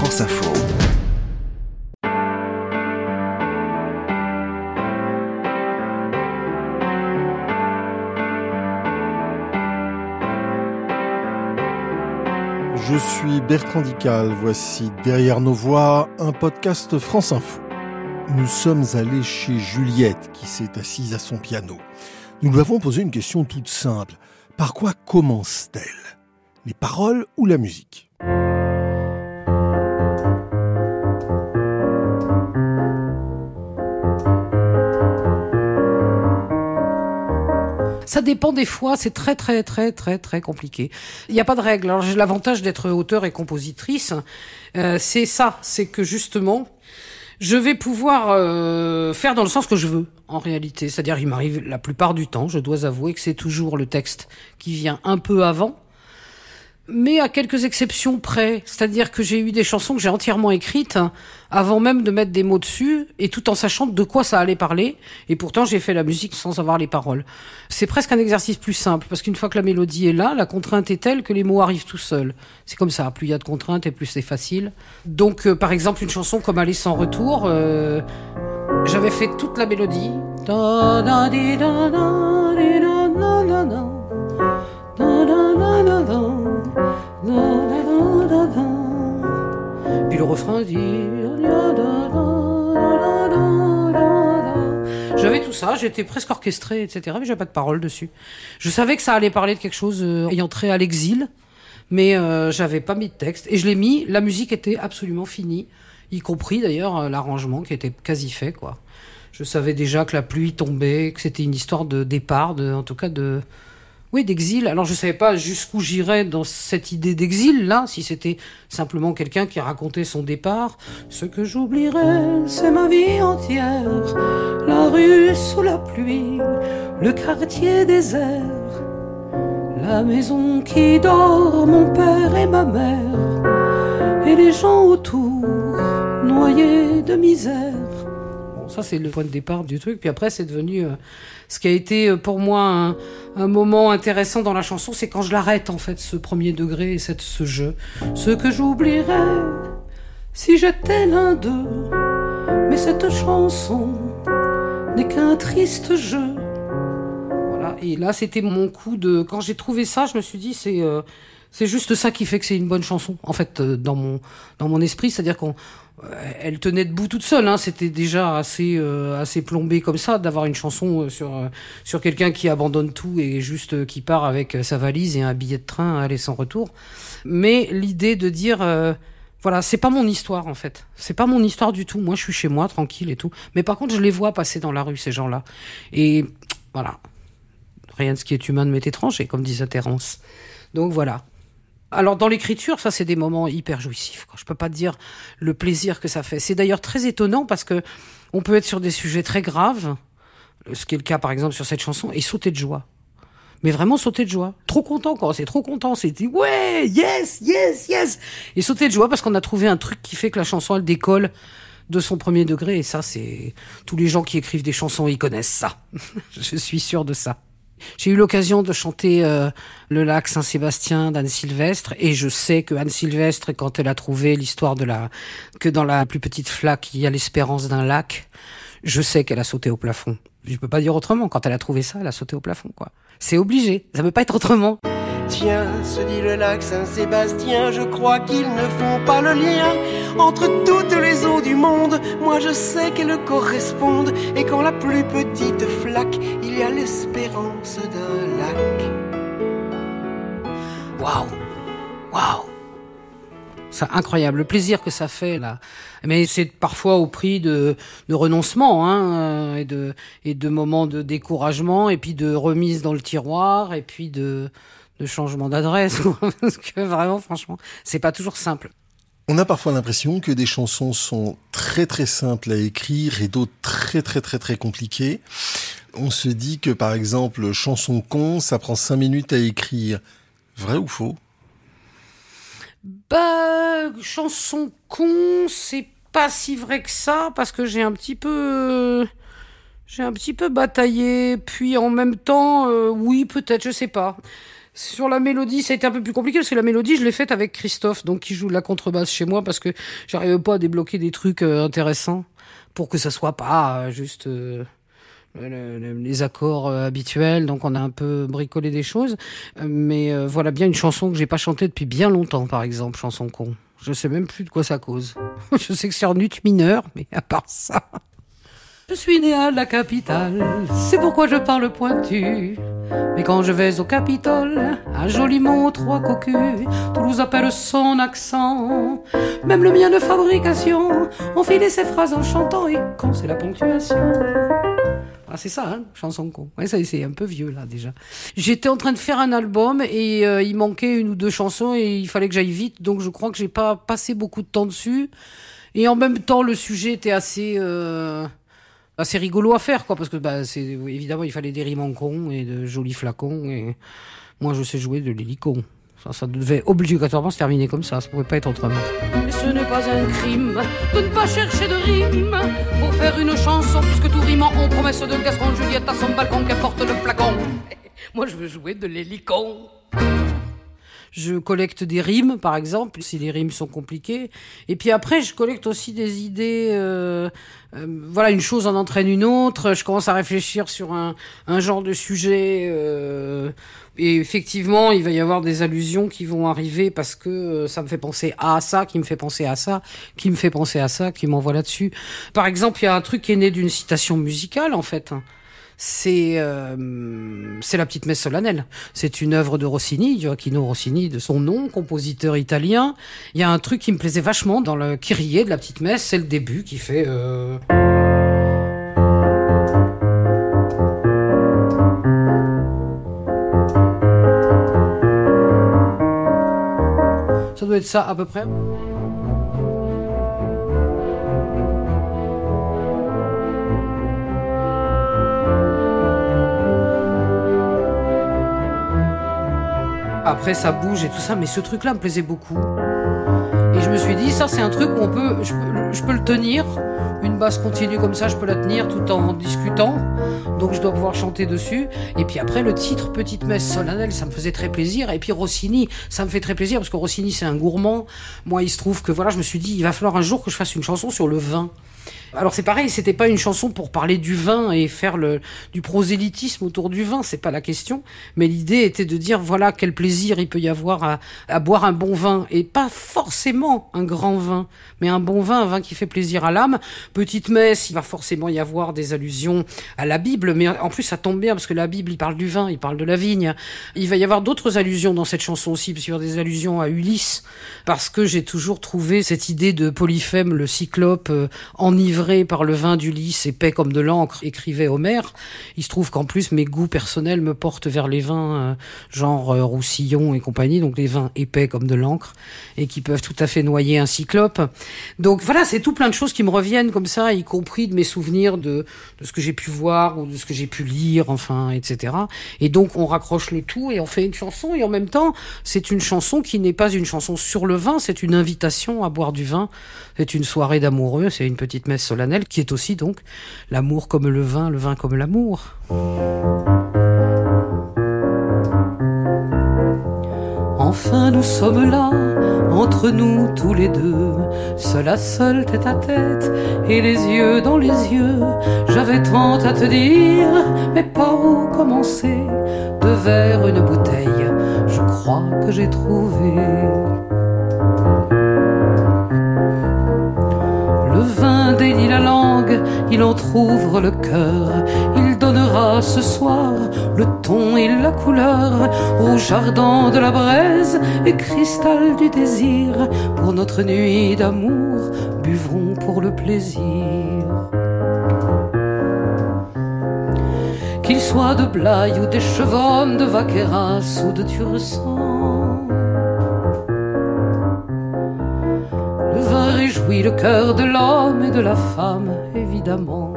France Info. Je suis Bertrand Dical, voici Derrière nos voix, un podcast France Info. Nous sommes allés chez Juliette qui s'est assise à son piano. Nous lui avons posé une question toute simple. Par quoi commence-t-elle? Les paroles ou la musique? Ça dépend des fois, c'est très très très très très compliqué. Il n'y a pas de règle. Alors j'ai l'avantage d'être auteur et compositrice. Euh, c'est ça, c'est que justement, je vais pouvoir euh, faire dans le sens que je veux en réalité. C'est-à-dire, il m'arrive la plupart du temps, je dois avouer que c'est toujours le texte qui vient un peu avant mais à quelques exceptions près. C'est-à-dire que j'ai eu des chansons que j'ai entièrement écrites avant même de mettre des mots dessus, et tout en sachant de quoi ça allait parler, et pourtant j'ai fait la musique sans avoir les paroles. C'est presque un exercice plus simple, parce qu'une fois que la mélodie est là, la contrainte est telle que les mots arrivent tout seuls. C'est comme ça, plus il y a de contraintes et plus c'est facile. Donc euh, par exemple une chanson comme Aller sans retour, euh, j'avais fait toute la mélodie. Le refrain dit. J'avais tout ça, j'étais presque orchestré, etc. Mais j'avais pas de parole dessus. Je savais que ça allait parler de quelque chose euh, ayant trait à l'exil, mais euh, j'avais pas mis de texte. Et je l'ai mis, la musique était absolument finie, y compris d'ailleurs euh, l'arrangement qui était quasi fait, quoi. Je savais déjà que la pluie tombait, que c'était une histoire de départ, de, en tout cas de, oui, d'exil. Alors je savais pas jusqu'où j'irais dans cette idée d'exil là, si c'était simplement quelqu'un qui racontait son départ. Ce que j'oublierai, c'est ma vie entière, la rue sous la pluie, le quartier désert, la maison qui dort, mon père et ma mère, et les gens autour, noyés de misère. Ça c'est le point de départ du truc. Puis après c'est devenu euh, ce qui a été euh, pour moi un, un moment intéressant dans la chanson, c'est quand je l'arrête en fait, ce premier degré et cette, ce jeu. Ce que j'oublierais si j'étais l'un d'eux, mais cette chanson n'est qu'un triste jeu. Voilà, et là c'était mon coup de... Quand j'ai trouvé ça, je me suis dit c'est... Euh, c'est juste ça qui fait que c'est une bonne chanson, en fait, euh, dans mon dans mon esprit, c'est-à-dire qu'on euh, elle tenait debout toute seule. Hein. C'était déjà assez euh, assez plombé comme ça d'avoir une chanson euh, sur sur quelqu'un qui abandonne tout et juste qui part avec sa valise et un billet de train à aller sans retour. Mais l'idée de dire voilà, c'est pas mon histoire en fait. C'est pas mon histoire du tout. Moi, je suis chez moi, tranquille et tout. Mais par contre, je les vois passer dans la rue ces gens-là. Et voilà, rien de ce qui est humain ne m'est étranger, comme disait Terence. Donc voilà. Alors dans l'écriture, ça c'est des moments hyper jouissifs. Quoi. Je peux pas te dire le plaisir que ça fait. C'est d'ailleurs très étonnant parce que on peut être sur des sujets très graves, ce qui est le cas par exemple sur cette chanson, et sauter de joie. Mais vraiment sauter de joie. Trop content quand c'est trop content. C'est dit ouais, yes, yes, yes. Et sauter de joie parce qu'on a trouvé un truc qui fait que la chanson elle décolle de son premier degré. Et ça c'est tous les gens qui écrivent des chansons ils connaissent ça. Je suis sûr de ça. J'ai eu l'occasion de chanter euh, le lac Saint-Sébastien d'Anne Sylvestre et je sais que Anne Sylvestre, quand elle a trouvé l'histoire de la que dans la plus petite flaque il y a l'espérance d'un lac, je sais qu'elle a sauté au plafond. Je peux pas dire autrement. Quand elle a trouvé ça, elle a sauté au plafond, quoi. C'est obligé. Ça peut pas être autrement. Tiens, se dit le lac Saint-Sébastien, je crois qu'ils ne font pas le lien entre toutes les eaux du monde. Moi je sais qu'elles correspondent, et quand la plus petite flaque, il y a l'espérance d'un lac. Waouh Waouh c'est incroyable le plaisir que ça fait là mais c'est parfois au prix de, renoncement hein, et de moments de découragement et puis de remise dans le tiroir et puis de de changement d'adresse parce que vraiment franchement c'est pas toujours simple on a parfois l'impression que des chansons sont très très simples à écrire et d'autres très très très très compliquées. On se dit que par exemple chanson con, ça prend cinq minutes à écrire. Vrai ou faux? Bah chanson con, c'est pas si vrai que ça parce que j'ai un petit peu j'ai un petit peu bataillé puis en même temps euh, oui peut-être je sais pas Sur la mélodie, ça a été un peu plus compliqué parce que la mélodie, je l'ai faite avec Christophe, donc qui joue de la contrebasse chez moi parce que j'arrive pas à débloquer des trucs euh, intéressants pour que ça soit pas euh, juste euh, le- le- les accords habituels. Donc on a un peu bricolé des choses, mais voilà bien une chanson que j'ai pas chantée depuis bien longtemps, par exemple, chanson con. Je sais même plus de quoi ça cause. je sais que c'est en ut mineur, mais à part ça. Je suis né à la capitale, c'est pourquoi je parle pointu. Mais quand je vais au Capitole, un joli mot, trois cocus, Toulouse appelle son accent. Même le mien de fabrication, on filait ses phrases en chantant et quand c'est la ponctuation. Ah, c'est ça, hein, chanson con. Ouais, ça, c'est un peu vieux, là, déjà. J'étais en train de faire un album et euh, il manquait une ou deux chansons et il fallait que j'aille vite, donc je crois que j'ai pas passé beaucoup de temps dessus. Et en même temps, le sujet était assez, euh, assez rigolo à faire, quoi, parce que, bah, c'est, évidemment, il fallait des rimes en con et de jolis flacons et moi, je sais jouer de l'hélicon. Ça, ça devait obligatoirement se terminer comme ça, ça pouvait pas être autrement. Mais ce n'est pas un crime de ne pas chercher de rime pour faire une chanson, puisque tout rime en promesse de Gaston Juliette à son balcon qu'importe le flacon. Moi, je veux jouer de l'hélicon. Je collecte des rimes, par exemple, si les rimes sont compliquées. Et puis après, je collecte aussi des idées. euh, euh, voilà, une chose en entraîne une autre. Je commence à réfléchir sur un, un genre de sujet. euh, et effectivement, il va y avoir des allusions qui vont arriver parce que euh, ça me fait penser à ça, qui me fait penser à ça, qui me fait penser à ça, qui m'envoie là-dessus. Par exemple, il y a un truc qui est né d'une citation musicale, en fait c'est euh, c'est la petite messe solennelle. C'est une œuvre de Rossini, Gioacchino Rossini, de son nom, compositeur italien. Il y a un truc qui me plaisait vachement dans le Kyrie de la petite messe, c'est le début qui fait. euh, Ça doit être ça à peu près. Après, ça bouge et tout ça, mais ce truc-là me plaisait beaucoup. Et je me suis dit, ça, c'est un truc où on peut, je je peux le tenir. Une basse continue comme ça, je peux la tenir tout en discutant. Donc, je dois pouvoir chanter dessus. Et puis après, le titre Petite messe solennelle, ça me faisait très plaisir. Et puis Rossini, ça me fait très plaisir parce que Rossini, c'est un gourmand. Moi, il se trouve que voilà, je me suis dit, il va falloir un jour que je fasse une chanson sur le vin. Alors c'est pareil, c'était pas une chanson pour parler du vin et faire le du prosélytisme autour du vin, c'est pas la question. Mais l'idée était de dire voilà quel plaisir il peut y avoir à, à boire un bon vin et pas forcément un grand vin, mais un bon vin, un vin qui fait plaisir à l'âme. Petite messe, il va forcément y avoir des allusions à la Bible, mais en plus ça tombe bien parce que la Bible il parle du vin, il parle de la vigne. Il va y avoir d'autres allusions dans cette chanson aussi, parce y aura des allusions à Ulysse, parce que j'ai toujours trouvé cette idée de Polyphème le cyclope euh, enivré par le vin d'Ulysse, épais comme de l'encre, écrivait Homère. Il se trouve qu'en plus, mes goûts personnels me portent vers les vins euh, genre euh, Roussillon et compagnie, donc les vins épais comme de l'encre, et qui peuvent tout à fait noyer un cyclope. Donc voilà, c'est tout plein de choses qui me reviennent comme ça, y compris de mes souvenirs de, de ce que j'ai pu voir ou de ce que j'ai pu lire, enfin, etc. Et donc on raccroche le tout et on fait une chanson, et en même temps, c'est une chanson qui n'est pas une chanson sur le vin, c'est une invitation à boire du vin. C'est une soirée d'amoureux, c'est une petite messe solennelle qui est aussi donc l'amour comme le vin, le vin comme l'amour. Enfin nous sommes là, entre nous tous les deux, seul à seul, tête à tête, et les yeux dans les yeux. J'avais tant à te dire, mais par où commencer? Deux verres, une bouteille, je crois que j'ai trouvé. Langue, il entr'ouvre le cœur, il donnera ce soir le ton et la couleur au jardin de la braise et cristal du désir. Pour notre nuit d'amour, buvons pour le plaisir. Qu'il soit de Blaye ou chevronnes, de Vaqueras ou de Tursan. Réjouit le cœur de l'homme et de la femme, évidemment.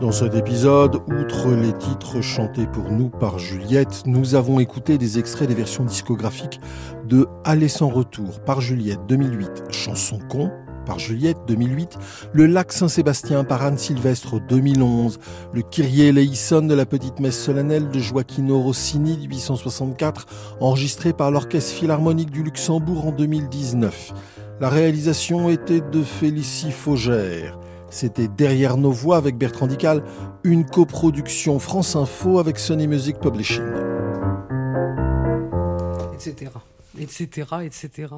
Dans cet épisode, outre les titres chantés pour nous par Juliette, nous avons écouté des extraits des versions discographiques de Aller sans retour par Juliette 2008, Chanson con par Juliette 2008, le lac Saint-Sébastien par Anne Sylvestre 2011, le Kyrie eleison de la petite messe solennelle de Joaquino Rossini 1864, enregistré par l'Orchestre Philharmonique du Luxembourg en 2019. La réalisation était de Félicie Faugère. C'était Derrière nos voix avec Bertrand Dical, une coproduction France Info avec Sony Music Publishing. Etc. Etc. Etc.